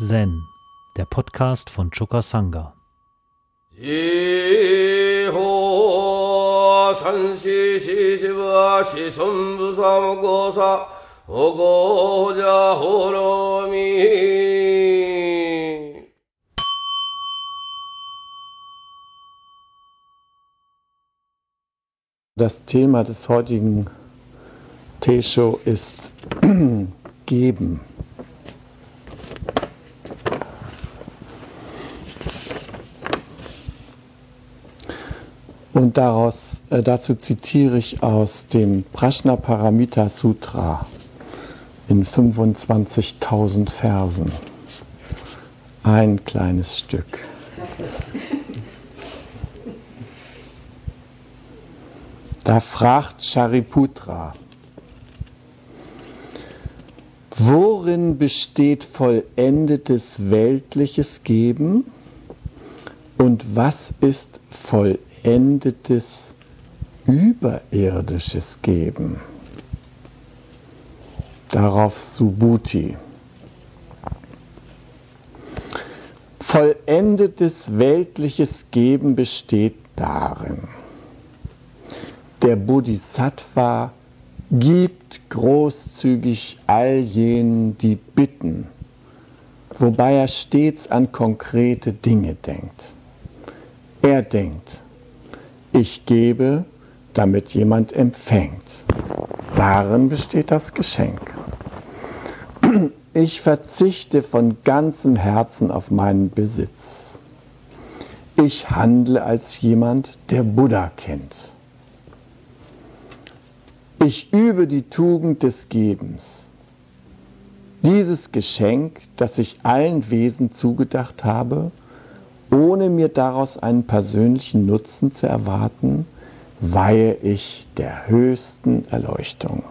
Zen, der Podcast von Choka Sangha. Das Thema des heutigen Teeshow ist Geben. Und daraus, äh, dazu zitiere ich aus dem Prashna Paramita Sutra in 25.000 Versen ein kleines Stück. Da fragt Shariputra, worin besteht vollendetes weltliches Geben und was ist vollendetes überirdisches Geben? Darauf Subhuti. Vollendetes weltliches Geben besteht darin, der Bodhisattva gibt großzügig all jenen, die bitten, wobei er stets an konkrete Dinge denkt. Er denkt, ich gebe, damit jemand empfängt. Darin besteht das Geschenk. Ich verzichte von ganzem Herzen auf meinen Besitz. Ich handle als jemand, der Buddha kennt. Ich übe die Tugend des Gebens. Dieses Geschenk, das ich allen Wesen zugedacht habe, ohne mir daraus einen persönlichen Nutzen zu erwarten, weihe ich der höchsten Erleuchtung.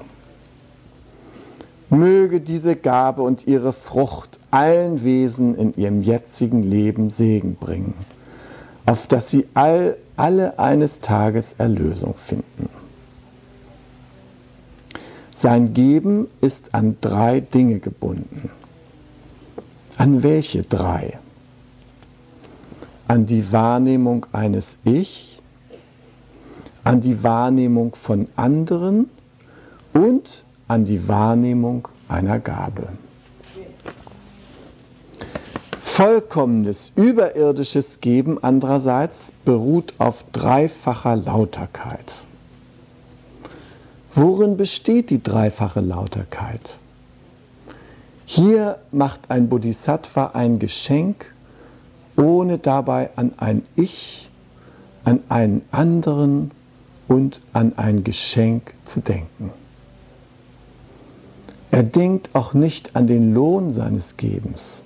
Möge diese Gabe und ihre Frucht allen Wesen in ihrem jetzigen Leben Segen bringen, auf dass sie all, alle eines Tages Erlösung finden. Sein Geben ist an drei Dinge gebunden. An welche drei? An die Wahrnehmung eines Ich, an die Wahrnehmung von anderen und an die Wahrnehmung einer Gabe. Vollkommenes überirdisches Geben andererseits beruht auf dreifacher Lauterkeit. Worin besteht die dreifache Lauterkeit? Hier macht ein Bodhisattva ein Geschenk, ohne dabei an ein Ich, an einen anderen und an ein Geschenk zu denken. Er denkt auch nicht an den Lohn seines Gebens.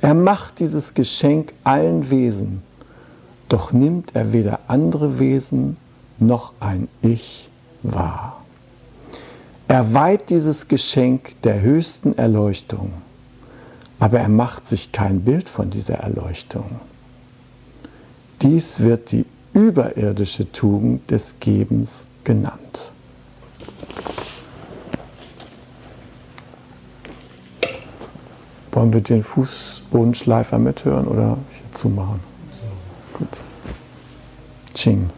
Er macht dieses Geschenk allen Wesen, doch nimmt er weder andere Wesen noch ein Ich wahr. Er weiht dieses Geschenk der höchsten Erleuchtung, aber er macht sich kein Bild von dieser Erleuchtung. Dies wird die überirdische Tugend des Gebens genannt. Wollen wir den Fußbodenschleifer mithören oder zumachen? Gut. Ching.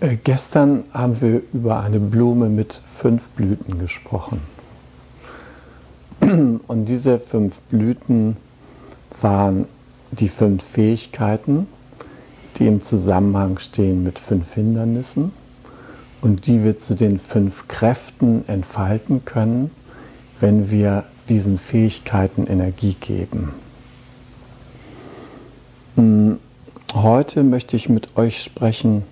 Äh, gestern haben wir über eine Blume mit fünf Blüten gesprochen. Und diese fünf Blüten waren die fünf Fähigkeiten, die im Zusammenhang stehen mit fünf Hindernissen und die wir zu den fünf Kräften entfalten können, wenn wir diesen Fähigkeiten Energie geben. Hm, heute möchte ich mit euch sprechen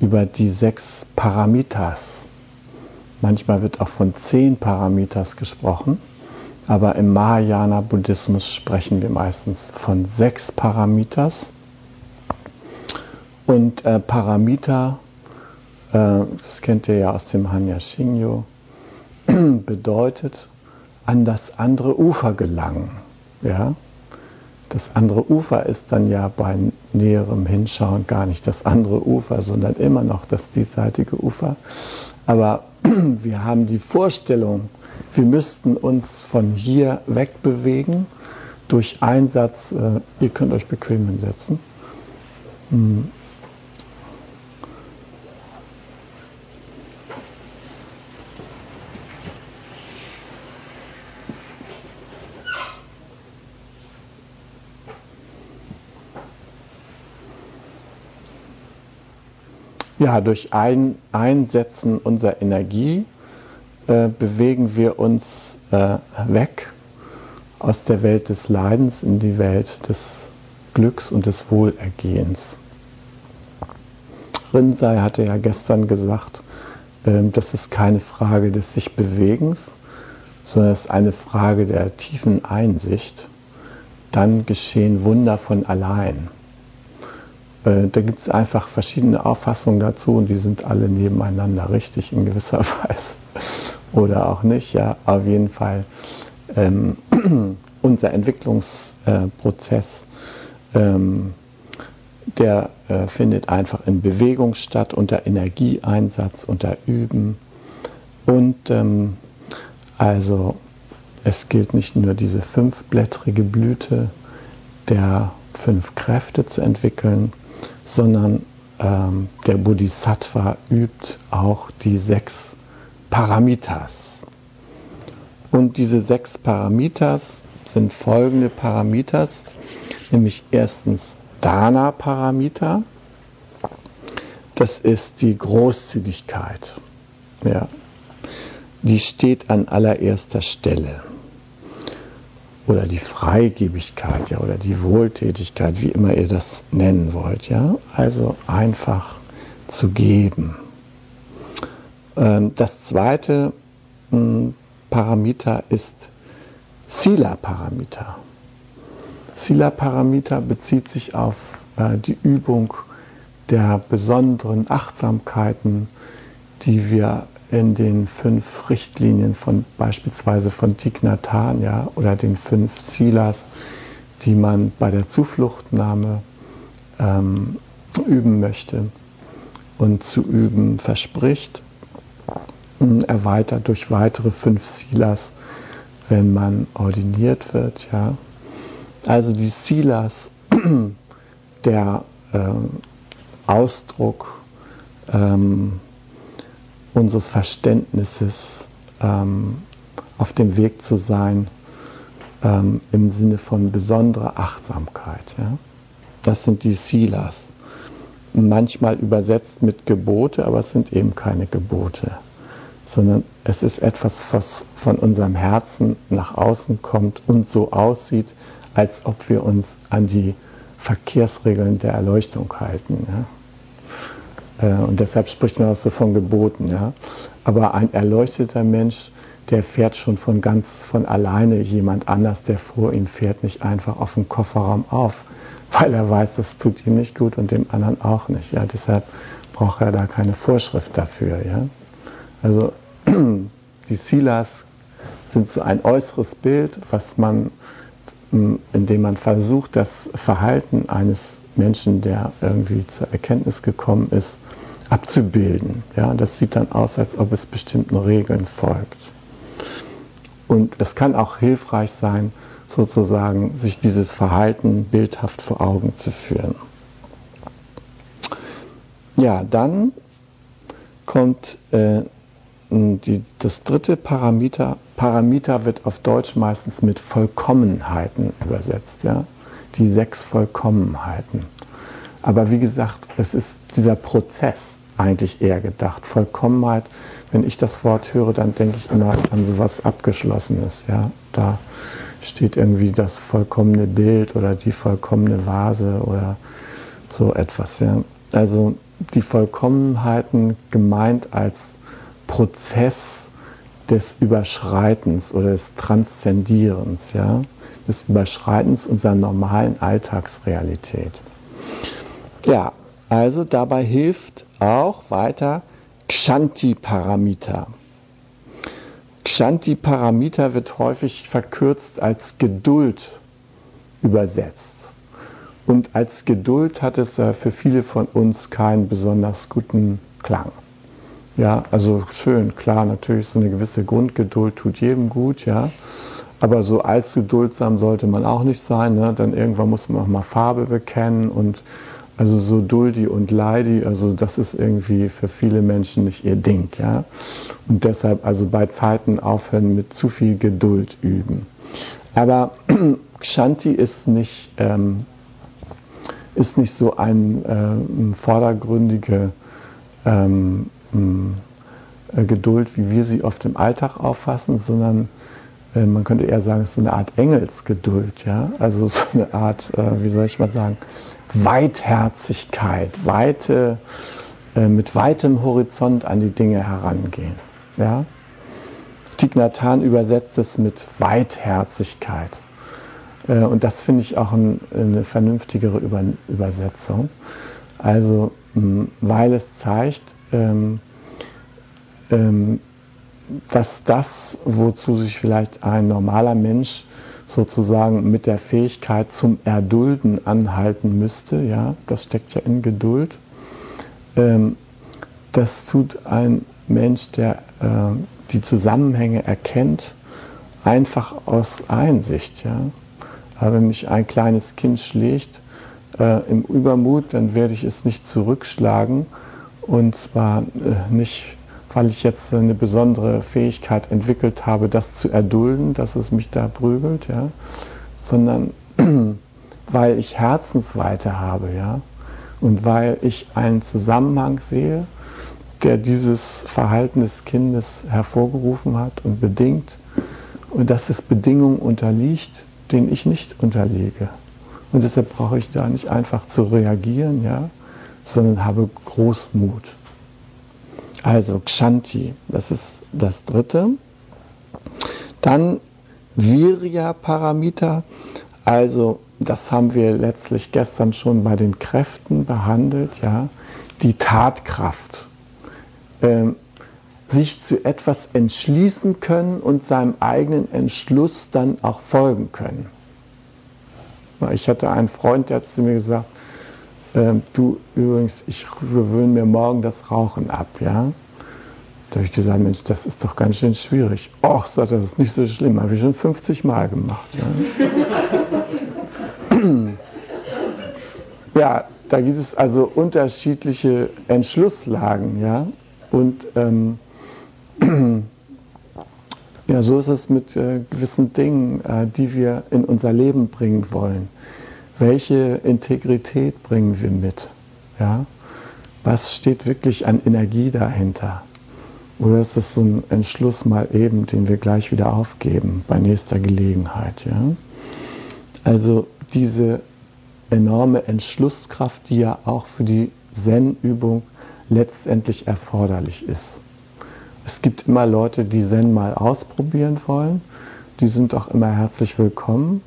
über die sechs Paramitas. Manchmal wird auch von zehn Paramitas gesprochen, aber im Mahayana-Buddhismus sprechen wir meistens von sechs Paramitas. Und äh, Paramita, äh, das kennt ihr ja aus dem Hanya Shingyo, bedeutet an das andere Ufer gelangen. Ja? Das andere Ufer ist dann ja bei näherem Hinschauen gar nicht das andere Ufer, sondern immer noch das diesseitige Ufer. Aber wir haben die Vorstellung, wir müssten uns von hier wegbewegen durch Einsatz, äh, ihr könnt euch bequem hinsetzen, Ja, durch ein Einsetzen unserer Energie äh, bewegen wir uns äh, weg aus der Welt des Leidens in die Welt des Glücks und des Wohlergehens. Rinzai hatte ja gestern gesagt, äh, das ist keine Frage des sich Bewegens, sondern es ist eine Frage der tiefen Einsicht. Dann geschehen Wunder von allein. Äh, da gibt es einfach verschiedene Auffassungen dazu und die sind alle nebeneinander richtig in gewisser Weise oder auch nicht. Ja, auf jeden Fall ähm, unser Entwicklungsprozess, ähm, der äh, findet einfach in Bewegung statt, unter Energieeinsatz, unter Üben und ähm, also es gilt nicht nur diese fünfblättrige Blüte der fünf Kräfte zu entwickeln, sondern ähm, der Bodhisattva übt auch die sechs Paramitas. Und diese sechs Paramitas sind folgende Paramitas, nämlich erstens Dana Paramita, das ist die Großzügigkeit. Ja. Die steht an allererster Stelle oder die Freigebigkeit ja, oder die Wohltätigkeit, wie immer ihr das nennen wollt. Ja? Also einfach zu geben. Ähm, das zweite hm, Parameter ist Sila-Parameter. Sila-Parameter bezieht sich auf äh, die Übung der besonderen Achtsamkeiten, die wir in den fünf Richtlinien von beispielsweise von Hanh, ja, oder den fünf Silas, die man bei der Zufluchtnahme ähm, üben möchte und zu üben verspricht, erweitert durch weitere fünf Silas, wenn man ordiniert wird. Ja. Also die Silas, der ähm, Ausdruck, ähm, unseres Verständnisses ähm, auf dem Weg zu sein ähm, im Sinne von besonderer Achtsamkeit. Ja? Das sind die Silas. Manchmal übersetzt mit Gebote, aber es sind eben keine Gebote, sondern es ist etwas, was von unserem Herzen nach außen kommt und so aussieht, als ob wir uns an die Verkehrsregeln der Erleuchtung halten. Ja? Äh, und deshalb spricht man auch so von Geboten. Ja? Aber ein erleuchteter Mensch, der fährt schon von ganz von alleine jemand anders, der vor ihm fährt, nicht einfach auf dem Kofferraum auf, weil er weiß, das tut ihm nicht gut und dem anderen auch nicht. Ja? Deshalb braucht er da keine Vorschrift dafür. Ja? Also die Silas sind so ein äußeres Bild, was man, indem man versucht, das Verhalten eines Menschen, der irgendwie zur Erkenntnis gekommen ist, abzubilden. Ja, das sieht dann aus, als ob es bestimmten Regeln folgt. Und es kann auch hilfreich sein, sozusagen sich dieses Verhalten bildhaft vor Augen zu führen. Ja, dann kommt äh, die, das dritte Parameter. Parameter wird auf Deutsch meistens mit Vollkommenheiten übersetzt. Ja? Die sechs Vollkommenheiten. Aber wie gesagt, es ist dieser Prozess eigentlich eher gedacht. Vollkommenheit, wenn ich das Wort höre, dann denke ich immer an sowas Abgeschlossenes. Ja? Da steht irgendwie das vollkommene Bild oder die vollkommene Vase oder so etwas. Ja? Also die Vollkommenheiten gemeint als Prozess des Überschreitens oder des Transzendierens, ja? des Überschreitens unserer normalen Alltagsrealität. Ja, also dabei hilft auch weiter Kshanti-Paramita. Kshanti-Paramita wird häufig verkürzt als Geduld übersetzt. Und als Geduld hat es für viele von uns keinen besonders guten Klang. Ja, also schön, klar, natürlich so eine gewisse Grundgeduld tut jedem gut, ja. Aber so allzu geduldsam sollte man auch nicht sein. Ne? Dann irgendwann muss man auch mal Farbe bekennen und also so Duldi und Leidi, also das ist irgendwie für viele Menschen nicht ihr Ding, ja. Und deshalb also bei Zeiten aufhören mit zu viel Geduld üben. Aber Shanti ist nicht, ähm, ist nicht so ein äh, vordergründige ähm, äh, Geduld, wie wir sie oft im Alltag auffassen, sondern äh, man könnte eher sagen, es ist eine Art Engelsgeduld, ja. Also so eine Art, äh, wie soll ich mal sagen, Weitherzigkeit, weite, äh, mit weitem Horizont an die Dinge herangehen. Ja? Thich übersetzt es mit Weitherzigkeit. Äh, und das finde ich auch ein, eine vernünftigere Über Übersetzung. Also, mh, weil es zeigt, ähm, ähm, dass das, wozu sich vielleicht ein normaler Mensch sozusagen mit der Fähigkeit zum Erdulden anhalten müsste, ja, das steckt ja in Geduld. Ähm, das tut ein Mensch, der äh, die Zusammenhänge erkennt, einfach aus Einsicht. Ja. Aber wenn mich ein kleines Kind schlägt äh, im Übermut, dann werde ich es nicht zurückschlagen und zwar äh, nicht weil ich jetzt eine besondere Fähigkeit entwickelt habe, das zu erdulden, dass es mich da prügelt, ja, sondern weil ich Herzensweite habe, ja, und weil ich einen Zusammenhang sehe, der dieses Verhalten des Kindes hervorgerufen hat und bedingt, und dass es Bedingungen unterliegt, denen ich nicht unterliege. Und deshalb brauche ich da nicht einfach zu reagieren, ja, sondern habe Großmut. Also Kshanti, das ist das dritte. Dann Virya Paramita, also das haben wir letztlich gestern schon bei den Kräften behandelt, ja, die Tatkraft. Ähm, sich zu etwas entschließen können und seinem eigenen Entschluss dann auch folgen können. Ich hatte einen Freund, der hat zu mir gesagt, ähm, du übrigens, ich gewöhne mir morgen das Rauchen ab, ja. Da habe ich gesagt, Mensch, das ist doch ganz schön schwierig. Och, sagt das ist nicht so schlimm, habe ich schon 50 Mal gemacht. Ja. ja, da gibt es also unterschiedliche Entschlusslagen, ja. Und ähm, ja, so ist es mit äh, gewissen Dingen, äh, die wir in unser Leben bringen wollen. Welche Integrität bringen wir mit? Ja? Was steht wirklich an Energie dahinter? Oder ist das so ein Entschluss mal eben, den wir gleich wieder aufgeben bei nächster Gelegenheit? Ja? Also diese enorme Entschlusskraft, die ja auch für die Zen-Übung letztendlich erforderlich ist. Es gibt immer Leute, die Zen mal ausprobieren wollen. Die sind auch immer herzlich willkommen.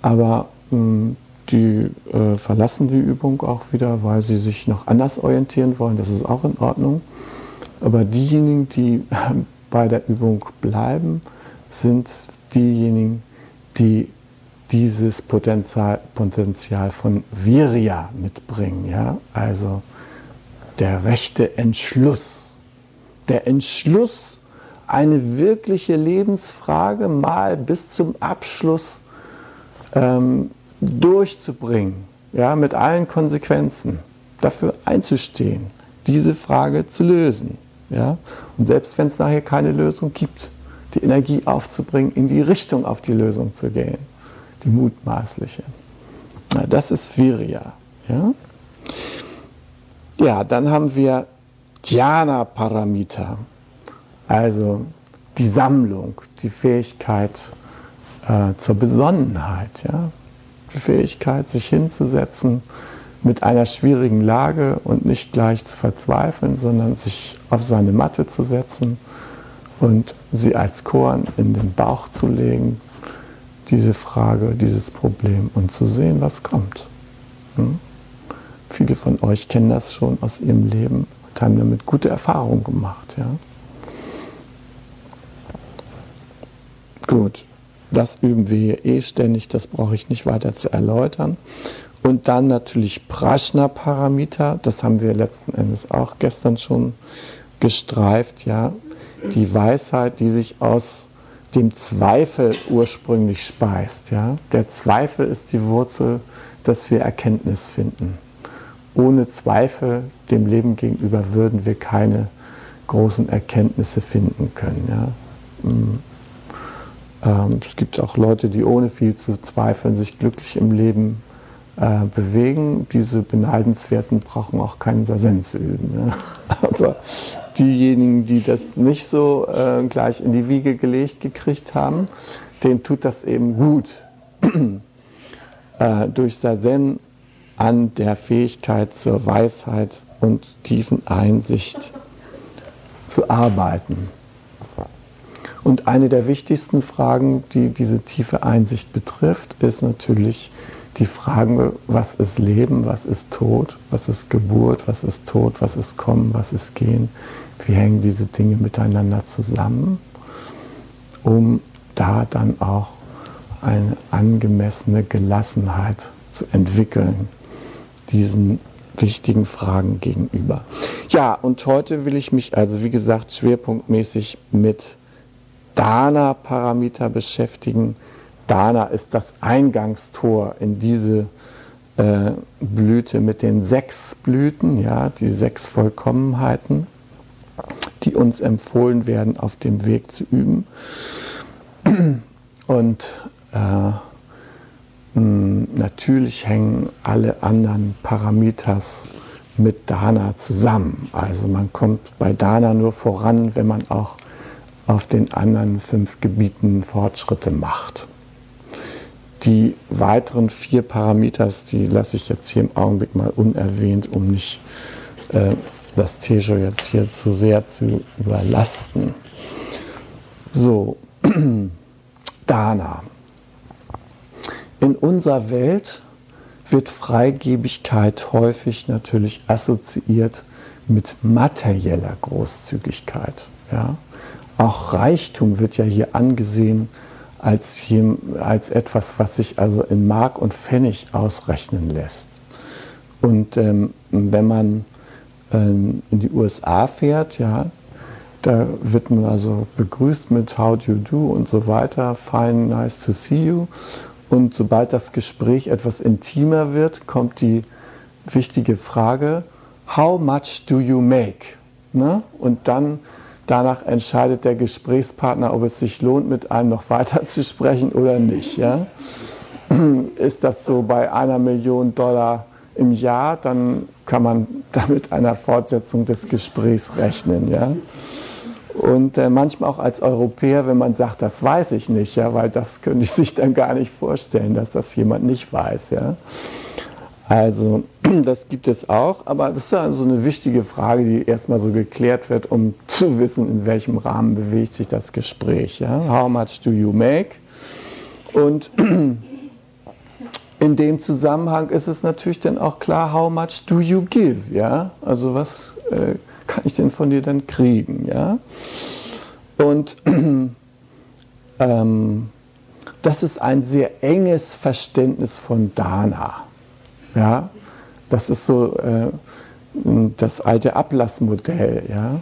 Aber mh, hm, die äh, verlassen die Übung auch wieder, weil sie sich noch anders orientieren wollen. Das ist auch in Ordnung. Aber diejenigen, die bei der Übung bleiben, sind diejenigen, die dieses Potenzial, Potenzial von Virya mitbringen. Ja? Also der rechte Entschluss. Der Entschluss, eine wirkliche Lebensfrage mal bis zum Abschluss ähm, durchzubringen, ja, mit allen Konsequenzen, dafür einzustehen, diese Frage zu lösen. Ja? Und selbst wenn es nachher keine Lösung gibt, die Energie aufzubringen, in die Richtung auf die Lösung zu gehen, die mutmaßliche. Na, das ist Virya. Ja? ja, dann haben wir Dhyana Paramita, also die Sammlung, die Fähigkeit äh, zur Besonnenheit, ja? Fähigkeit, sich hinzusetzen mit einer schwierigen Lage und nicht gleich zu verzweifeln, sondern sich auf seine Matte zu setzen und sie als Korn in den Bauch zu legen, diese Frage, dieses Problem und zu sehen, was kommt. Hm? Viele von euch kennen das schon aus ihrem Leben und haben damit gute Erfahrungen gemacht. Ja? Gut, das üben wir hier eh ständig, das brauche ich nicht weiter zu erläutern. Und dann natürlich Prashna-Paramita, das haben wir letzten Endes auch gestern schon gestreift, ja. Die Weisheit, die sich aus dem Zweifel ursprünglich speist, ja. Der Zweifel ist die Wurzel, dass wir Erkenntnis finden. Ohne Zweifel dem Leben gegenüber würden wir keine großen Erkenntnisse finden können, ja. Ähm, es gibt auch Leute, die ohne viel zu zweifeln sich glücklich im Leben äh, bewegen. Diese Beneidenswerten brauchen auch keinen Sazen zu üben. Ja. Aber diejenigen, die das nicht so äh, gleich in die Wiege gelegt gekriegt haben, denen tut das eben gut, äh, durch Sazen an der Fähigkeit zur Weisheit und tiefen Einsicht zu arbeiten. Und eine der wichtigsten Fragen, die diese tiefe Einsicht betrifft, ist natürlich die Frage, was ist Leben, was ist Tod, was ist Geburt, was ist Tod, was ist Kommen, was ist Gehen. Wie hängen diese Dinge miteinander zusammen, um da dann auch eine angemessene Gelassenheit zu entwickeln, diesen wichtigen Fragen gegenüber. Ja, und heute will ich mich also, wie gesagt, schwerpunktmäßig mit Dana-Parameter beschäftigen. Dana ist das Eingangstor in diese äh, Blüte mit den sechs Blüten, ja, die sechs Vollkommenheiten, die uns empfohlen werden, auf dem Weg zu üben. Und äh, natürlich hängen alle anderen Parameters mit Dana zusammen. Also man kommt bei Dana nur voran, wenn man auch auf den anderen fünf Gebieten Fortschritte macht. Die weiteren vier Parameters, die lasse ich jetzt hier im Augenblick mal unerwähnt, um nicht äh, das Tejo jetzt hier zu sehr zu überlasten. So, Dana. In unserer Welt wird Freigebigkeit häufig natürlich assoziiert mit materieller Großzügigkeit. Ja? Auch Reichtum wird ja hier angesehen als, hier, als etwas, was sich also in Mark und Pfennig ausrechnen lässt. Und ähm, wenn man ähm, in die USA fährt, ja, da wird man also begrüßt mit How do you do und so weiter, fine, nice to see you. Und sobald das Gespräch etwas intimer wird, kommt die wichtige Frage, How much do you make? Ne? Und dann Danach entscheidet der Gesprächspartner, ob es sich lohnt, mit einem noch weiter zu sprechen oder nicht. Ja? Ist das so bei einer Million Dollar im Jahr, dann kann man damit einer Fortsetzung des Gesprächs rechnen. Ja? Und äh, manchmal auch als Europäer, wenn man sagt, das weiß ich nicht, ja, weil das könnte ich sich dann gar nicht vorstellen, dass das jemand nicht weiß. Ja? Also das gibt es auch, aber das ist ja so eine wichtige Frage, die erstmal so geklärt wird, um zu wissen, in welchem Rahmen bewegt sich das Gespräch. Ja? How much do you make? Und in dem Zusammenhang ist es natürlich dann auch klar, how much do you give? Ja? Also was äh, kann ich denn von dir dann kriegen? Ja? Und ähm, das ist ein sehr enges Verständnis von Dana. Ja, das ist so äh, das alte Ablassmodell. Ja,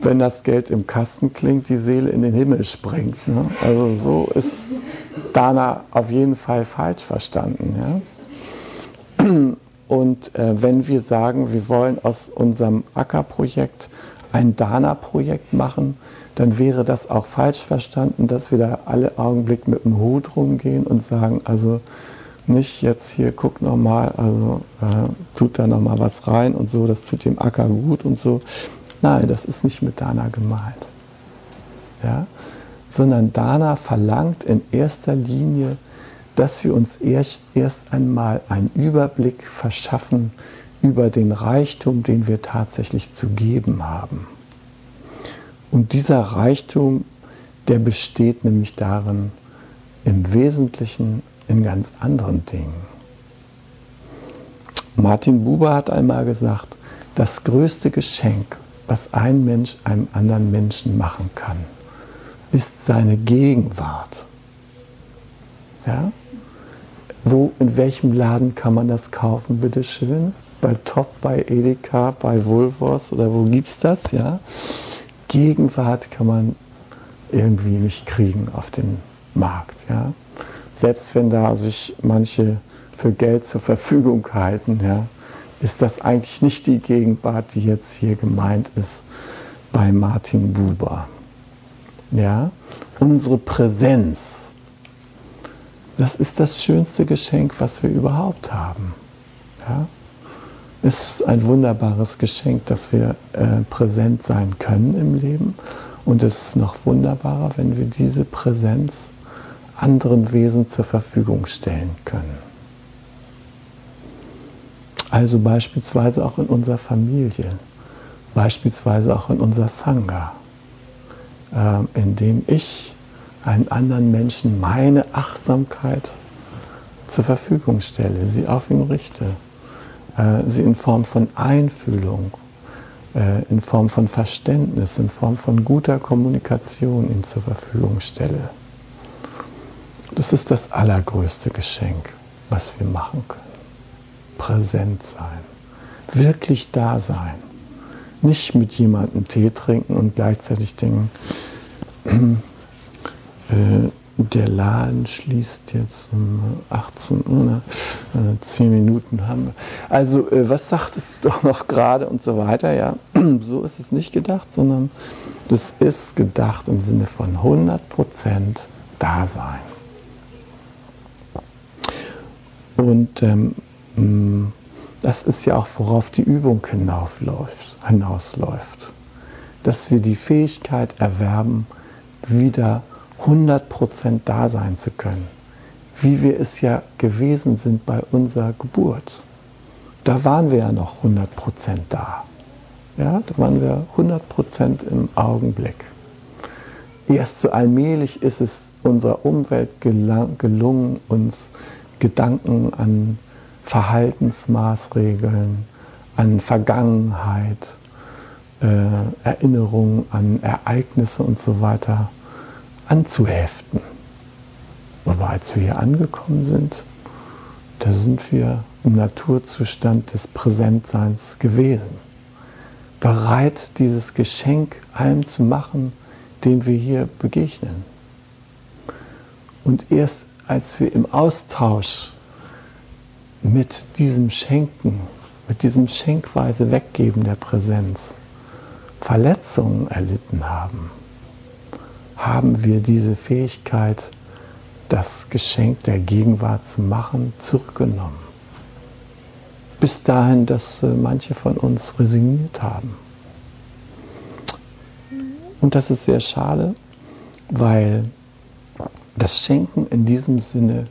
wenn das Geld im Kasten klingt, die Seele in den Himmel springt. Ne? Also so ist Dana auf jeden Fall falsch verstanden. Ja? Und äh, wenn wir sagen, wir wollen aus unserem Ackerprojekt ein Dana-Projekt machen, dann wäre das auch falsch verstanden, dass wir da alle Augenblick mit dem Hut rumgehen und sagen, also nicht jetzt hier, guck nochmal, also äh, tut da nochmal was rein und so, das tut dem Acker gut und so. Nein, das ist nicht mit Dana gemeint. Ja? Sondern Dana verlangt in erster Linie, dass wir uns erst, erst einmal einen Überblick verschaffen über den Reichtum, den wir tatsächlich zu geben haben. Und dieser Reichtum, der besteht nämlich darin, im Wesentlichen in ganz anderen Dingen. Martin Buber hat einmal gesagt, das größte Geschenk, was ein Mensch einem anderen Menschen machen kann, ist seine Gegenwart. Ja? Wo, in welchem Laden kann man das kaufen, bitteschön? Bei Top, bei Edeka, bei Woolworths oder wo gibt es das? Ja? Gegenwart kann man irgendwie nicht kriegen auf dem Markt. Ja? Selbst wenn da sich manche für Geld zur Verfügung halten, ja, ist das eigentlich nicht die Gegenwart, die jetzt hier gemeint ist bei Martin Buber. Ja? Unsere Präsenz, das ist das schönste Geschenk, was wir überhaupt haben. Ja? Es ist ein wunderbares Geschenk, dass wir äh, präsent sein können im Leben. Und es ist noch wunderbarer, wenn wir diese Präsenz anderen Wesen zur Verfügung stellen können. Also beispielsweise auch in unserer Familie, beispielsweise auch in unserer Sangha, äh, indem ich einen anderen Menschen meine Achtsamkeit zur Verfügung stelle, sie auf ihn richte, äh, sie in Form von Einfühlung, äh, in Form von Verständnis, in Form von guter Kommunikation ihm zur Verfügung stelle. Das ist das allergrößte Geschenk, was wir machen können. Präsent sein, wirklich da sein. Nicht mit jemandem Tee trinken und gleichzeitig denken, äh, der Laden schließt jetzt um 18 Uhr, äh, 10 Minuten haben wir. Also, äh, was sagtest du doch noch gerade und so weiter? Ja, so ist es nicht gedacht, sondern das ist gedacht im Sinne von 100% Dasein. Und ähm, mm, das ist ja auch, worauf die Übung hinausläuft, hinausläuft. Dass wir die Fähigkeit erwerben, wieder 100% da sein zu können. Wie wir es ja gewesen sind bei unserer Geburt. Da waren wir ja noch 100% da. Ja, da waren wir 100% im Augenblick. Erst so allmählich ist es unserer Umwelt gelungen, uns Gedanken an Verhaltensmaßregeln, an Vergangenheit, äh, Erinnerungen an Ereignisse und so weiter anzuheften. Aber als wir hier angekommen sind, da sind wir im Naturzustand des Präsentseins gewesen. Bereit, dieses Geschenk allem zu machen, dem wir hier begegnen. Und erst als wir im Austausch mit diesem Schenken, mit diesem schenkweise Weggeben der Präsenz Verletzungen erlitten haben, haben wir diese Fähigkeit, das Geschenk der Gegenwart zu machen, zurückgenommen. Bis dahin, dass äh, manche von uns resigniert haben. Und das ist sehr schade, weil das Schenken in diesem Sinne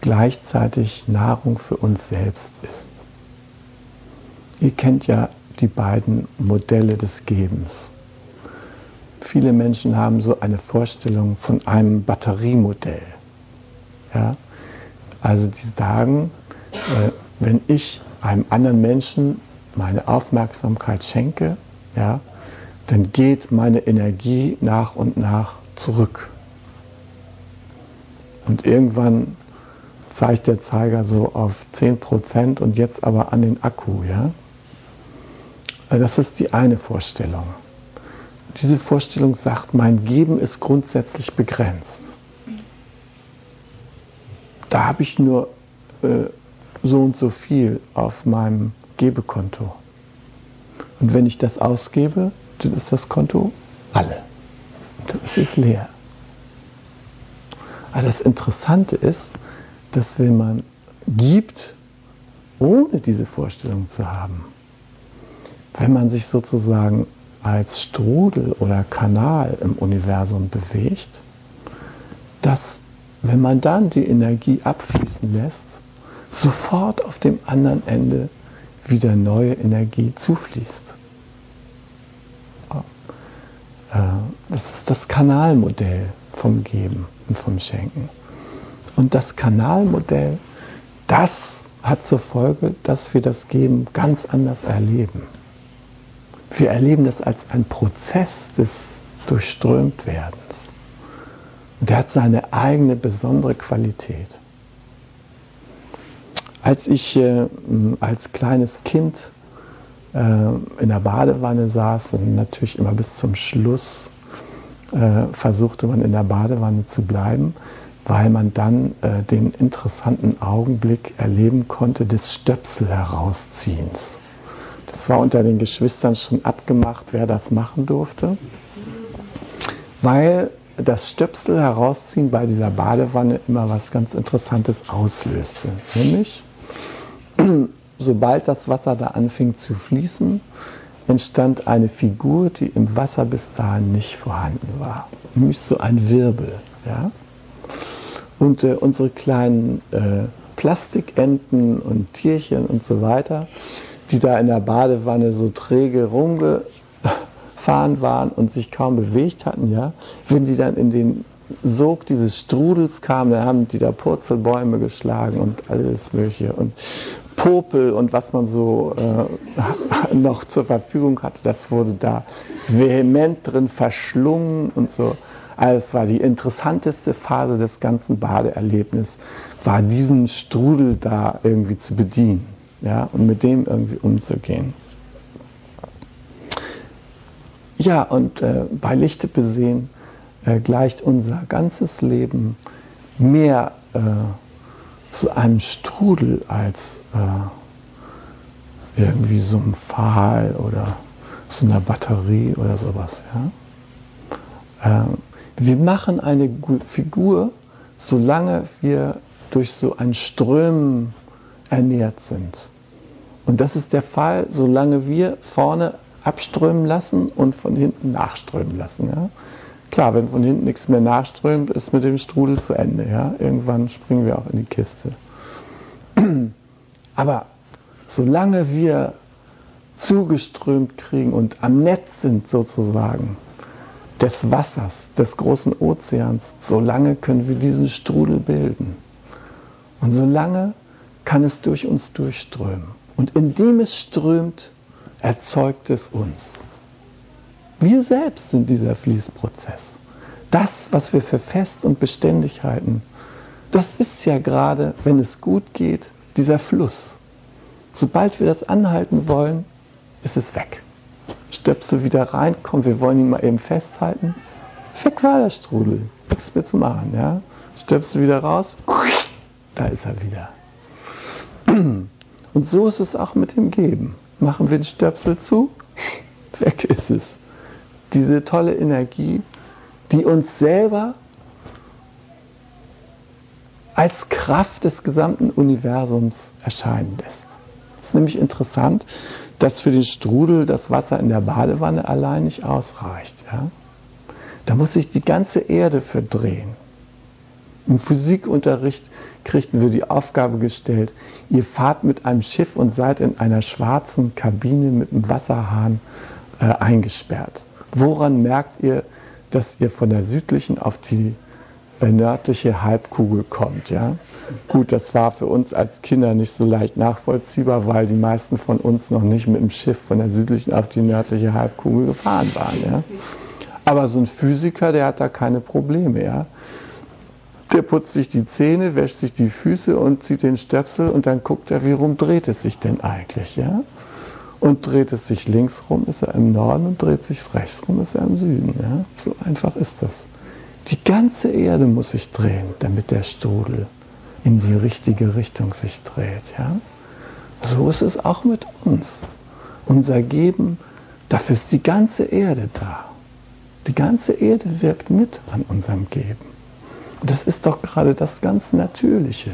gleichzeitig Nahrung für uns selbst ist. Ihr kennt ja die beiden Modelle des Gebens. Viele Menschen haben so eine Vorstellung von einem Batteriemodell. Ja? Also die sagen, äh, wenn ich einem anderen Menschen meine Aufmerksamkeit schenke, ja, dann geht meine Energie nach und nach zurück. Und irgendwann zeigt der Zeiger so auf 10% und jetzt aber an den Akku. Ja? Also das ist die eine Vorstellung. Diese Vorstellung sagt, mein Geben ist grundsätzlich begrenzt. Da habe ich nur äh, so und so viel auf meinem Gebekonto. Und wenn ich das ausgebe, dann ist das Konto alle. Dann ist leer. Aber das Interessante ist, dass wenn man gibt, ohne diese Vorstellung zu haben, wenn man sich sozusagen als Strudel oder Kanal im Universum bewegt, dass wenn man dann die Energie abfließen lässt, sofort auf dem anderen Ende wieder neue Energie zufließt. Äh, das ist das Kanalmodell vom Geben und vom Schenken. Und das Kanalmodell, das hat zur Folge, dass wir das Geben ganz anders erleben. Wir erleben das als einen Prozess des Durchströmtwerdens. Und der hat seine eigene besondere Qualität. Als ich äh, als kleines Kind äh, in der Badewanne saß und natürlich immer bis zum Schluss äh, versuchte man in der Badewanne zu bleiben, weil man dann äh, den interessanten Augenblick erleben konnte des Stöpsel herausziehens. Das war unter den Geschwistern schon abgemacht, wer das machen durfte, weil das Stöpsel herausziehen bei dieser Badewanne immer was ganz Interessantes auslöste. Nämlich, sobald das Wasser da anfing zu fließen, entstand eine Figur, die im Wasser bis dahin nicht vorhanden war. Nämlich so ein Wirbel. Ja? Und äh, unsere kleinen äh, Plastikenten und Tierchen und so weiter, die da in der Badewanne so träge rumgefahren waren und sich kaum bewegt hatten, ja, wenn die dann in den Sog dieses Strudels kamen, dann haben die da Purzelbäume geschlagen und alles Mögliche und Popel und was man so äh, noch zur Verfügung hatte, das wurde da vehement drin verschlungen und so. Also es war die interessanteste Phase des ganzen Badeerlebnisses, war diesen Strudel da irgendwie zu bedienen ja, und mit dem irgendwie umzugehen. Ja, und äh, bei Lichte besehen äh, gleicht unser ganzes Leben mehr äh, zu einem Strudel als äh, irgendwie so einem Pfahl oder so einer Batterie oder sowas. Ja? Ähm, wir machen eine Figur, solange wir durch so ein Strömen ernährt sind. Und das ist der Fall, solange wir vorne abströmen lassen und von hinten nachströmen lassen. Ja? Klar, wenn von hinten nichts mehr nachströmt, ist mit dem Strudel zu Ende. Ja? Irgendwann springen wir auch in die Kiste. Aber solange wir zugeströmt kriegen und am Netz sind sozusagen des Wassers, des großen Ozeans, solange können wir diesen Strudel bilden. Und solange kann es durch uns durchströmen. Und indem es strömt, erzeugt es uns. Wir selbst sind dieser Fließprozess. Das, was wir für fest und beständig halten, das ist ja gerade, wenn es gut geht, dieser Fluss. Sobald wir das anhalten wollen, ist es weg. Stöpsel wieder rein, komm, wir wollen ihn mal eben festhalten. Weg war der Strudel. Nichts mehr zu machen. Ja? Stöpsel wieder raus, da ist er wieder. Und so ist es auch mit dem Geben. Machen wir den Stöpsel zu, weg ist es. Diese tolle Energie, die uns selber als Kraft des gesamten Universums erscheinen lässt. Es ist nämlich interessant, dass für den Strudel das Wasser in der Badewanne allein nicht ausreicht. Ja? Da muss sich die ganze Erde verdrehen. Im Physikunterricht kriegten wir die Aufgabe gestellt, ihr fahrt mit einem Schiff und seid in einer schwarzen Kabine mit einem Wasserhahn äh, eingesperrt. Woran merkt ihr, dass ihr von der südlichen auf die äh, nördliche Halbkugel kommt? Ja? Gut, das war für uns als Kinder nicht so leicht nachvollziehbar, weil die meisten von uns noch nicht mit dem Schiff von der südlichen auf die nördliche Halbkugel gefahren waren. Ja? Aber so ein Physiker, der hat da keine Probleme. Ja? Der putzt sich die Zähne, wäscht sich die Füße und zieht den Stöpsel und dann guckt er, wie rum dreht es sich denn eigentlich. Ja? Und dreht es sich links rum, ist er im Norden und dreht sich rechts rum, ist er im Süden. Ja? So einfach ist das. Die ganze Erde muss sich drehen, damit der Strudel in die richtige Richtung sich dreht. Ja? So ist es auch mit uns. Unser Geben Dafür ist die ganze Erde da. Die ganze Erde wirkt mit an unserem Geben. Und das ist doch gerade das ganz Natürliche.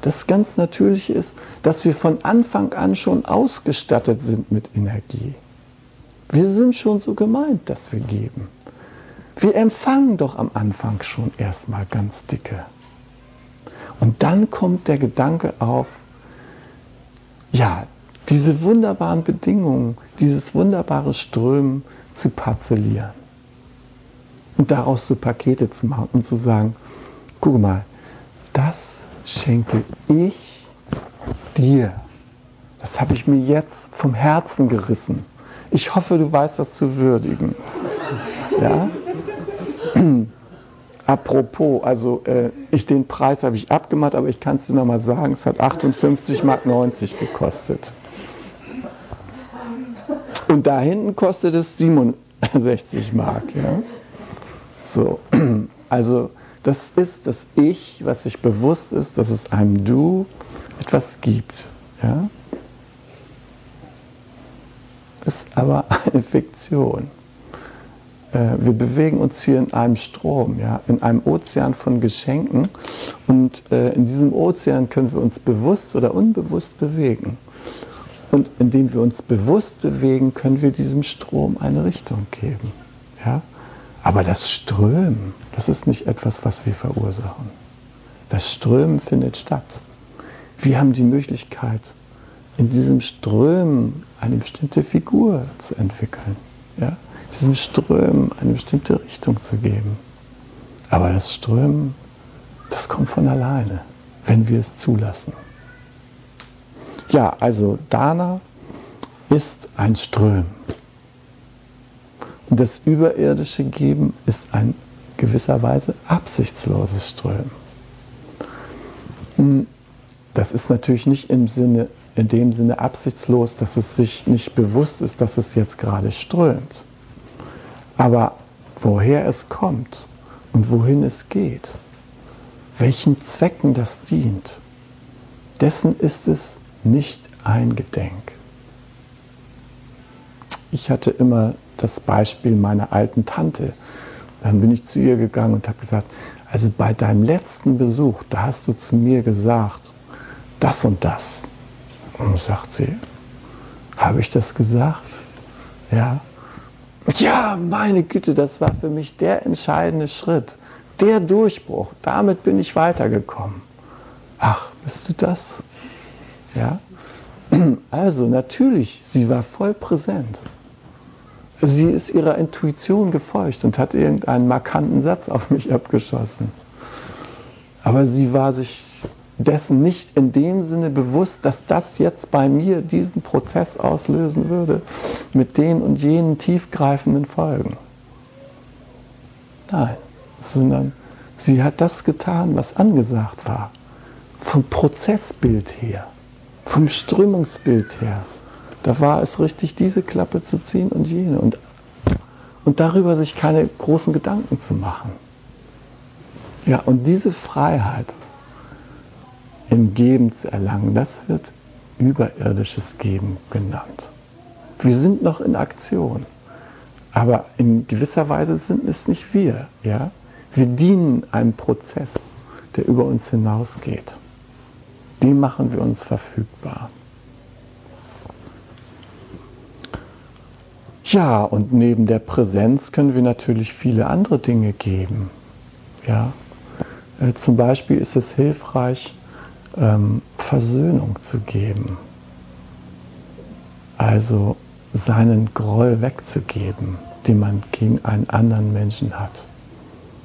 Das ganz Natürliche ist, dass wir von Anfang an schon ausgestattet sind mit Energie. Wir sind schon so gemeint, dass wir geben. Wir empfangen doch am Anfang schon erstmal ganz dicke. Und dann kommt der Gedanke auf, ja, diese wunderbaren Bedingungen, dieses wunderbare Strömen zu parzellieren und daraus so Pakete zu machen und zu sagen, guck mal, das schenke ich dir. Das habe ich mir jetzt vom Herzen gerissen. Ich hoffe, du weißt das zu würdigen. Ja? Apropos, also äh, ich den Preis habe ich abgemacht, aber ich kann es dir nochmal sagen, es hat 58,90 Mark gekostet. Und da hinten kostet es 67 Mark. Ja? So, also das ist das Ich, was sich bewusst ist, dass es einem Du etwas gibt. Ja? Ist aber eine Fiktion. Äh, wir bewegen uns hier in einem Strom, ja, in einem Ozean von Geschenken und äh, in diesem Ozean können wir uns bewusst oder unbewusst bewegen. Und indem wir uns bewusst bewegen, können wir diesem Strom eine Richtung geben. Ja? Aber das Strömen, das ist nicht etwas, was wir verursachen. Das Strömen findet statt. Wir haben die Möglichkeit, in diesem Strömen eine bestimmte Figur zu entwickeln. Ja? Diesem Strömen eine bestimmte Richtung zu geben. Aber das Strömen, das kommt von alleine, wenn wir es zulassen. Ja, also Dana ist ein Strömen. Das überirdische Geben ist ein gewisserweise absichtsloses Strömen. Hm, das ist natürlich nicht im Sinne, in dem Sinne absichtslos, dass es sich nicht bewusst ist, dass es jetzt gerade strömt. Aber woher es kommt und wohin es geht, welchen Zwecken das dient, dessen ist es nicht eingedenk. Ich hatte immer das Beispiel meiner alten Tante. Dann bin ich zu ihr gegangen und habe gesagt, also bei deinem letzten Besuch, da hast du zu mir gesagt, das und das. Und sagt sie, habe ich das gesagt? Ja. Ja, meine Güte, das war für mich der entscheidende Schritt, der Durchbruch. Damit bin ich weitergekommen. Ach, bist du das? Ja. Also natürlich, sie war voll präsent. Sie ist ihrer Intuition gefolgt und hat irgendeinen markanten Satz auf mich abgeschossen. Aber sie war sich dessen nicht in dem Sinne bewusst, dass das jetzt bei mir diesen Prozess auslösen würde mit den und jenen tiefgreifenden Folgen. Nein, sondern sie hat das getan, was angesagt war. Vom Prozessbild her, vom Strömungsbild her. Da war es richtig, diese Klappe zu ziehen und jene und, und darüber sich keine großen Gedanken zu machen. Ja, und diese Freiheit im Geben zu erlangen, das wird überirdisches Geben genannt. Wir sind noch in Aktion, aber in gewisser Weise sind es nicht wir. Ja? Wir dienen einem Prozess, der über uns hinausgeht. Den machen wir uns verfügbar. Ja, und neben der Präsenz können wir natürlich viele andere Dinge geben. Ja, äh, zum Beispiel ist es hilfreich, ähm, Versöhnung zu geben. Also seinen Groll wegzugeben, den man gegen einen anderen Menschen hat.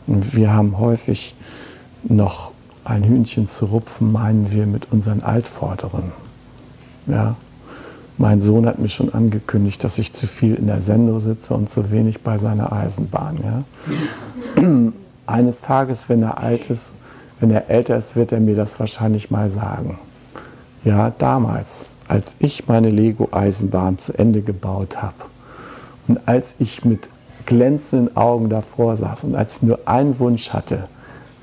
Und wir haben häufig noch ein Hühnchen zu rupfen, meinen wir mit unseren Altvorderen. Ja, mein Sohn hat mir schon angekündigt, dass ich zu viel in der Sendung sitze und zu wenig bei seiner Eisenbahn. Ja? Eines Tages, wenn er alt ist, wenn er älter ist, wird er mir das wahrscheinlich mal sagen. Ja, damals, als ich meine Lego-Eisenbahn zu Ende gebaut habe und als ich mit glänzenden Augen davor saß und als ich nur einen Wunsch hatte,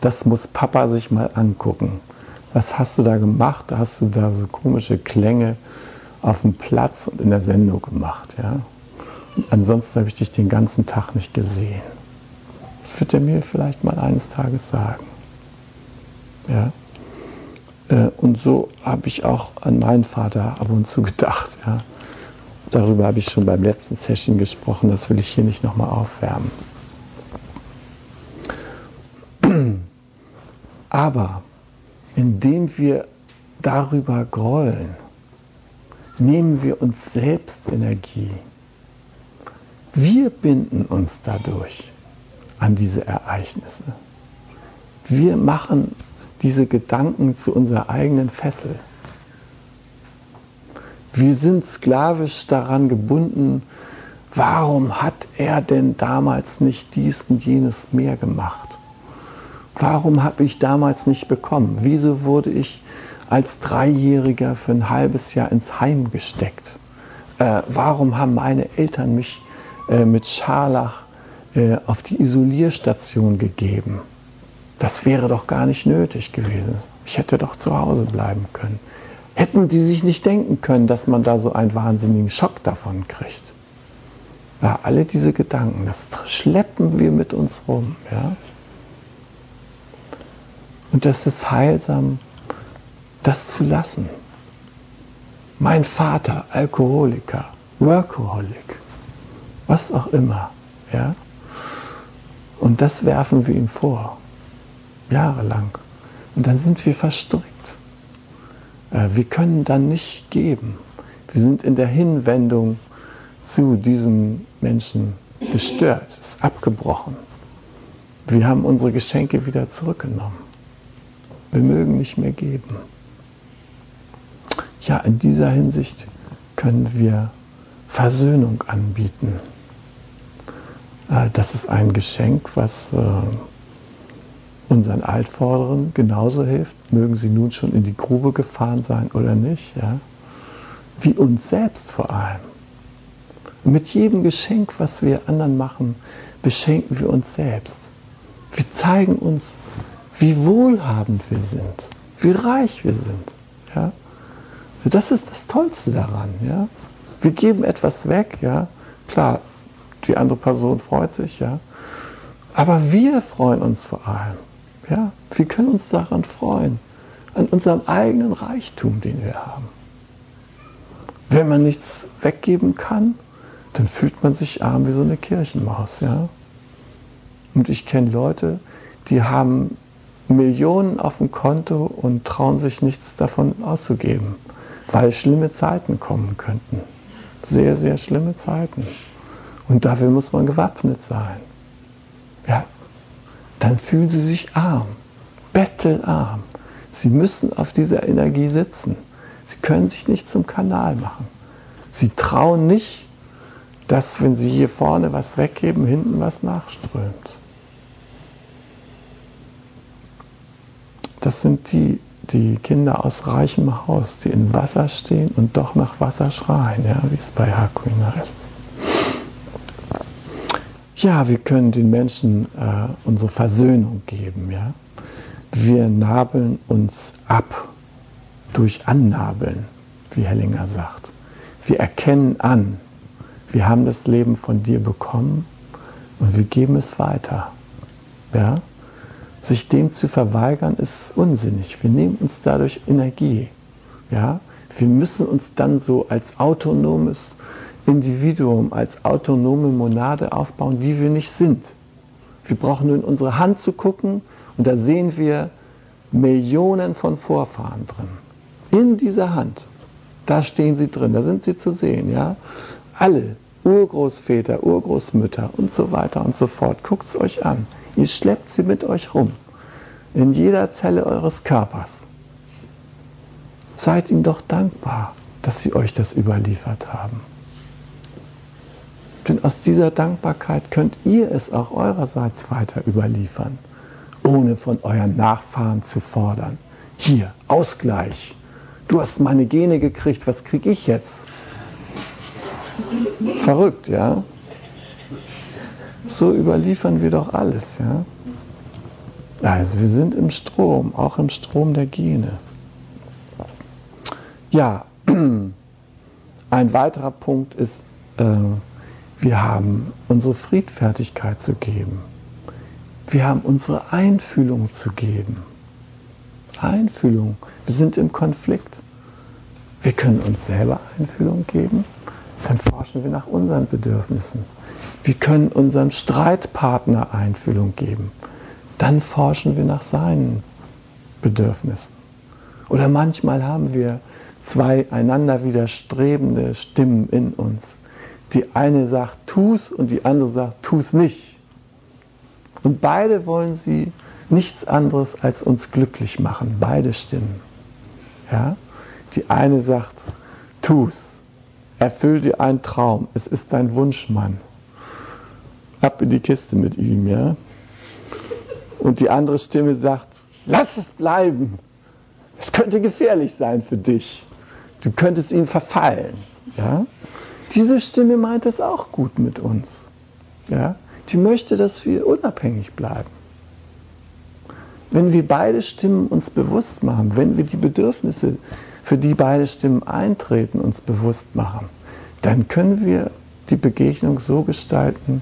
das muss Papa sich mal angucken. Was hast du da gemacht? Hast du da so komische Klänge auf dem Platz und in der Sendung gemacht. Ja? ansonsten habe ich dich den ganzen Tag nicht gesehen. Das wird er mir vielleicht mal eines Tages sagen. Ja? Äh, und so habe ich auch an meinen Vater ab und zu gedacht. Ja? Darüber habe ich schon beim letzten Session gesprochen, das will ich hier nicht nochmal aufwärmen. Aber indem wir darüber grollen, nehmen wir uns selbst Energie. Wir binden uns dadurch an diese Ereignisse. Wir machen diese Gedanken zu unserer eigenen Fessel. Wir sind sklavisch daran gebunden, warum hat er denn damals nicht dies und jenes mehr gemacht? Warum habe ich damals nicht bekommen? Wieso wurde ich als Dreijähriger für ein halbes Jahr ins Heim gesteckt? Äh, warum haben meine Eltern mich äh, mit Scharlach äh, auf die Isolierstation gegeben? Das wäre doch gar nicht nötig gewesen. Ich hätte doch zu Hause bleiben können. Hätten die sich nicht denken können, dass man da so einen wahnsinnigen Schock davon kriegt? Ja, alle diese Gedanken, das schleppen wir mit uns rum. Ja? Und das ist heilsam, das zu lassen. Mein Vater, Alkoholiker, Workaholic, was auch immer. Ja? Und das werfen wir ihm vor jahrelang. Und dann sind wir verstrickt. Äh, wir können dann nicht geben. Wir sind in der Hinwendung zu diesem Menschen gestört, ist abgebrochen. Wir haben unsere Geschenke wieder zurückgenommen. Wir mögen nicht mehr geben. Ja, in dieser Hinsicht können wir Versöhnung anbieten. Äh, das ist ein Geschenk, was äh, unseren Altvorderen genauso hilft, mögen sie nun schon in die Grube gefahren sein oder nicht, ja? wie uns selbst vor allem. Mit jedem Geschenk, was wir anderen machen, beschenken wir uns selbst. Wir zeigen uns, wie wohlhabend wir sind, wie reich wir sind. Ja? Das ist das Tollste daran. Ja? Wir geben etwas weg, ja. Klar, die andere Person freut sich, ja. Aber wir freuen uns vor allem. Ja, wir können uns daran freuen, an unserem eigenen Reichtum, den wir haben. Wenn man nichts weggeben kann, dann fühlt man sich arm wie so eine Kirchenmaus. Ja? Und ich kenne Leute, die haben Millionen auf dem Konto und trauen sich nichts davon auszugeben, weil schlimme Zeiten kommen könnten. Sehr, sehr schlimme Zeiten. Und dafür muss man gewappnet sein. Ja, dann fühlen sie sich arm, bettelarm. Sie müssen auf dieser Energie sitzen. Sie können sich nicht zum Kanal machen. Sie trauen nicht, dass wenn sie hier vorne was weggeben, hinten was nachströmt. Das sind die, die Kinder aus reichem Haus, die in Wasser stehen und doch nach Wasser schreien, ja, wie es bei Hakuin heißt. Ja, wir können den Menschen äh, unsere Versöhnung geben. Ja? Wir nabeln uns ab durch Annabeln, wie Hellinger sagt. Wir erkennen an, wir haben das Leben von dir bekommen und wir geben es weiter. Ja? Sich dem zu verweigern ist unsinnig. Wir nehmen uns dadurch Energie. Ja? Wir müssen uns dann so als autonomes Individuum, als autonome Monade aufbauen, die wir nicht sind. Wir brauchen nur in unsere Hand zu gucken und da sehen wir Millionen von Vorfahren drin. In dieser Hand. Da stehen sie drin, da sind sie zu sehen. Ja? Alle Urgroßväter, Urgroßmütter und so weiter und so fort. Guckt es euch an. Ihr schleppt sie mit euch rum. In jeder Zelle eures Körpers. Seid ihm doch dankbar, dass sie euch das überliefert haben. Denn aus dieser Dankbarkeit könnt ihr es auch eurerseits weiter überliefern, ohne von euren Nachfahren zu fordern. Hier, Ausgleich. Du hast meine Gene gekriegt, was kriege ich jetzt? Verrückt, ja? So überliefern wir doch alles, ja? Also wir sind im Strom, auch im Strom der Gene. Ja, ein weiterer Punkt ist, äh, Wir haben unsere Friedfertigkeit zu geben. Wir haben unsere Einfühlung zu geben. Einfühlung. Wir sind im Konflikt. Wir können uns selber Einfühlung geben. Dann forschen wir nach unseren Bedürfnissen. Wir können unserem Streitpartner Einfühlung geben. Dann forschen wir nach seinen Bedürfnissen. Oder manchmal haben wir zwei einander widerstrebende Stimmen in uns. Die eine sagt, tu's und die andere sagt, tu's nicht. Und beide wollen sie nichts anderes als uns glücklich machen, beide Stimmen. Ja? Die eine sagt, tu's, erfüll dir einen Traum, es ist dein Wunschmann. Ab in die Kiste mit ihm, ja? Und die andere Stimme sagt, lass es bleiben. Es könnte gefährlich sein für dich. Du könntest ihm verfallen. Ja? Diese Stimme meint es auch gut mit uns. Ja? Die möchte, dass wir unabhängig bleiben. Wenn wir beide Stimmen uns bewusst machen, wenn wir die Bedürfnisse, für die beide Stimmen eintreten, uns bewusst machen, dann können wir die Begegnung so gestalten,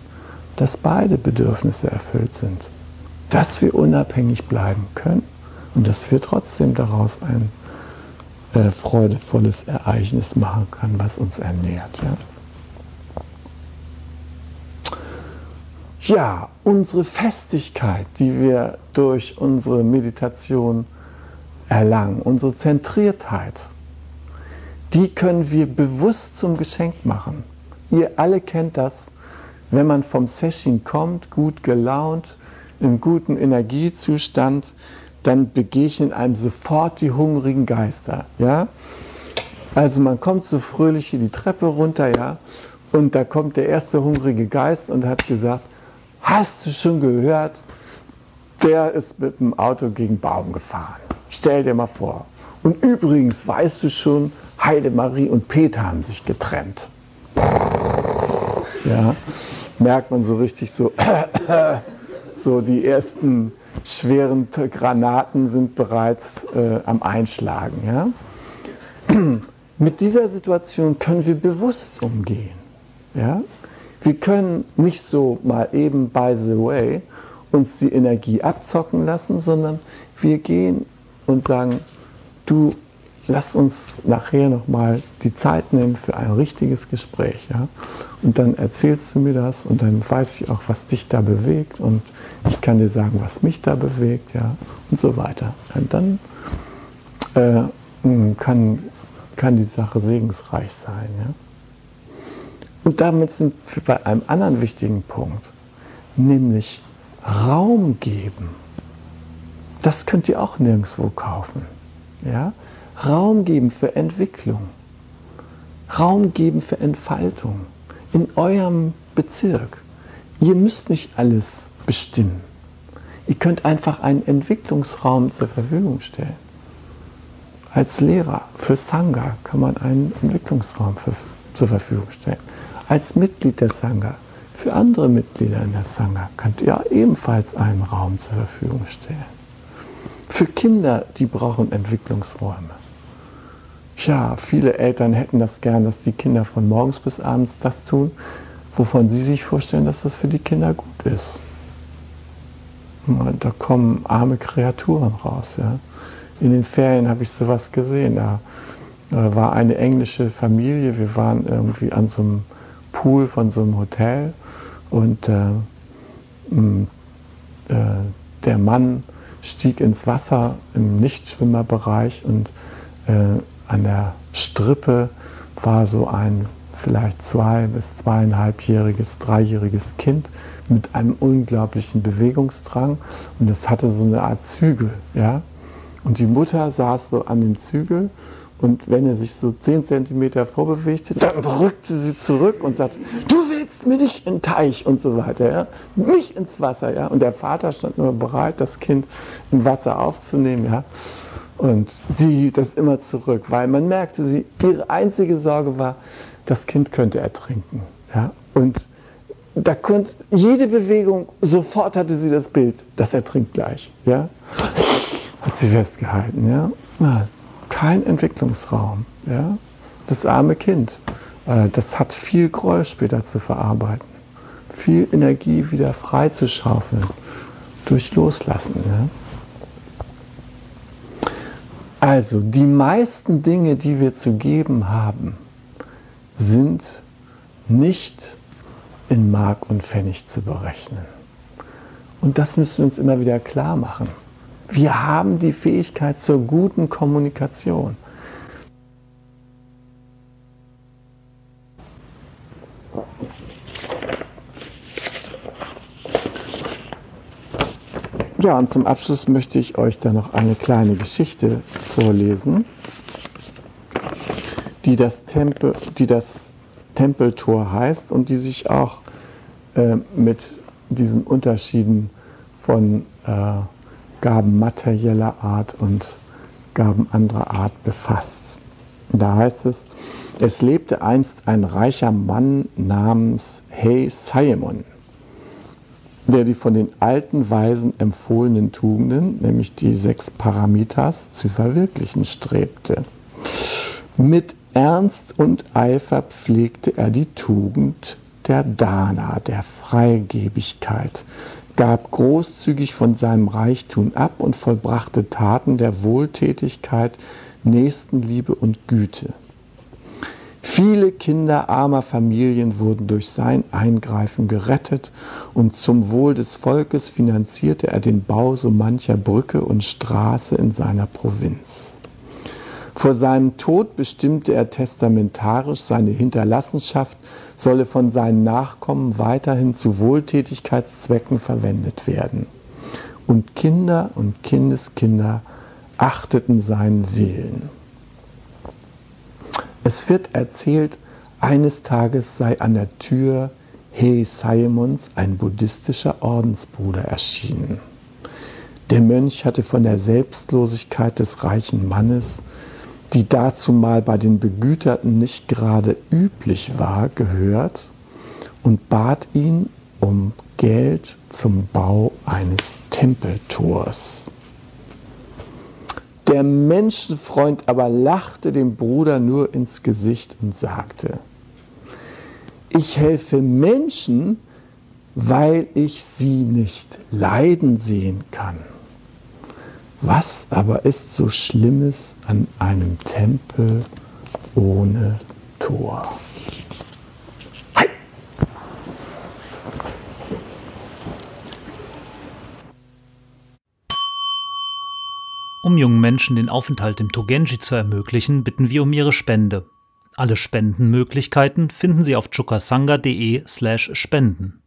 dass beide Bedürfnisse erfüllt sind. Dass wir unabhängig bleiben können und dass wir trotzdem daraus ein äh, freudevolles Ereignis machen können, was uns ernährt. Ja? ja, unsere Festigkeit, die wir durch unsere Meditation erlangen, unsere Zentriertheit, die können wir bewusst zum Geschenk machen. Ihr alle kennt das, wenn man vom Session kommt, gut gelaunt, im guten Energiezustand, dann begegnen einem sofort die hungrigen Geister. Ja? Also man kommt so fröhlich hier die Treppe runter, ja, und da kommt der erste hungrige Geist und hat gesagt, Hast du schon gehört? Der ist mit dem Auto gegen Baum gefahren. Stell dir mal vor. Und übrigens, weißt du schon, Heidemarie und Peter haben sich getrennt. Ja, merkt man so richtig so, so die ersten schweren Granaten sind bereits äh, am Einschlagen. Ja? Mit dieser Situation können wir bewusst umgehen. Ja? Wir können nicht so mal eben, by the way, uns die Energie abzocken lassen, sondern wir gehen und sagen, du, lass uns nachher nochmal die Zeit nehmen für ein richtiges Gespräch. Ja? Und dann erzählst du mir das und dann weiß ich auch, was dich da bewegt und ich kann dir sagen, was mich da bewegt ja? und so weiter. Und dann äh, kann, kann die Sache segensreich sein. Ja? Und damit sind wir bei einem anderen wichtigen Punkt, nämlich Raum geben. Das könnt ihr auch nirgendwo kaufen. Ja? Raum geben für Entwicklung. Raum geben für Entfaltung. In eurem Bezirk. Ihr müsst nicht alles bestimmen. Ihr könnt einfach einen Entwicklungsraum zur Verfügung stellen. Als Lehrer für Sangha kann man einen Entwicklungsraum für, zur Verfügung stellen als Mitglied der Sangha, für andere Mitglieder in der Sangha könnt ihr ebenfalls einen Raum zur Verfügung stellen. Für Kinder, die brauchen Entwicklungsräume. Tja, viele Eltern hätten das gern, dass die Kinder von morgens bis abends das tun, wovon sie sich vorstellen, dass das für die Kinder gut ist. Und da kommen arme Kreaturen raus. Ja. In den Ferien habe ich sowas gesehen. Da äh, war eine englische Familie, wir waren irgendwie an so einem Pool von so einem Hotel und äh, äh, der Mann stieg ins Wasser im Nichtschwimmerbereich und äh, an der Strippe war so ein vielleicht zwei- bis zweieinhalbjähriges, dreijähriges Kind mit einem unglaublichen Bewegungsdrang und es hatte so eine Art Zügel. Ja? Und die Mutter saß so an dem Zügel und wenn er sich so 10 cm vorbewegte, dann drückte sie zurück und sagte, du willst mir nicht in den Teich und so weiter, ja? nicht ins Wasser. Ja? Und der Vater stand nur bereit, das Kind im Wasser aufzunehmen. Ja? Und sie hielt das immer zurück, weil man merkte, sie, ihre einzige Sorge war, das Kind könnte ertrinken. Ja? Und da konnte jede Bewegung, sofort hatte sie das Bild, das ertrinkt gleich. Ja? Hat sie festgehalten. Ja? kein Entwicklungsraum. Ja? Das arme Kind. Äh, das hat viel Groll später zu verarbeiten, viel Energie wieder freizuschaufeln durch Loslassen. Ja? Also die meisten Dinge, die wir zu geben haben, sind nicht in Mark und Pfennig zu berechnen. Und das müssen wir uns immer wieder klar machen. Wir haben die Fähigkeit zur guten Kommunikation. Ja, und zum Abschluss möchte ich euch da noch eine kleine Geschichte vorlesen, die das, Tempel, die das Tempeltor heißt und die sich auch äh, mit diesen Unterschieden von äh, Gaben materieller Art und Gaben anderer Art befasst. Da heißt es, es lebte einst ein reicher Mann namens Hey Simon der die von den alten Weisen empfohlenen Tugenden, nämlich die sechs Paramitas, zu verwirklichen strebte. Mit Ernst und Eifer pflegte er die Tugend der Dana, der Freigebigkeit, gab großzügig von seinem Reichtum ab und vollbrachte Taten der Wohltätigkeit, Nächstenliebe und Güte. Viele Kinder armer Familien wurden durch sein Eingreifen gerettet und zum Wohl des Volkes finanzierte er den Bau so mancher Brücke und Straße in seiner Provinz. Vor seinem Tod bestimmte er testamentarisch, seine Hinterlassenschaft solle von seinen Nachkommen weiterhin zu Wohltätigkeitszwecken verwendet werden. Und Kinder und Kindeskinder achteten seinen Willen. Es wird erzählt, eines Tages sei an der Tür He Simons ein buddhistischer Ordensbruder erschienen. Der Mönch hatte von der Selbstlosigkeit des reichen Mannes, die dazumal bei den Begüterten nicht gerade üblich war, gehört und bat ihn um Geld zum Bau eines Tempeltors. Der Menschenfreund aber lachte dem Bruder nur ins Gesicht und sagte, ich helfe Menschen, weil ich sie nicht leiden sehen kann. Was aber ist so Schlimmes an einem Tempel ohne Tor? Um jungen Menschen den Aufenthalt im Togenji zu ermöglichen, bitten wir um ihre Spende. Alle Spendenmöglichkeiten finden Sie auf chukasanga.de/spenden.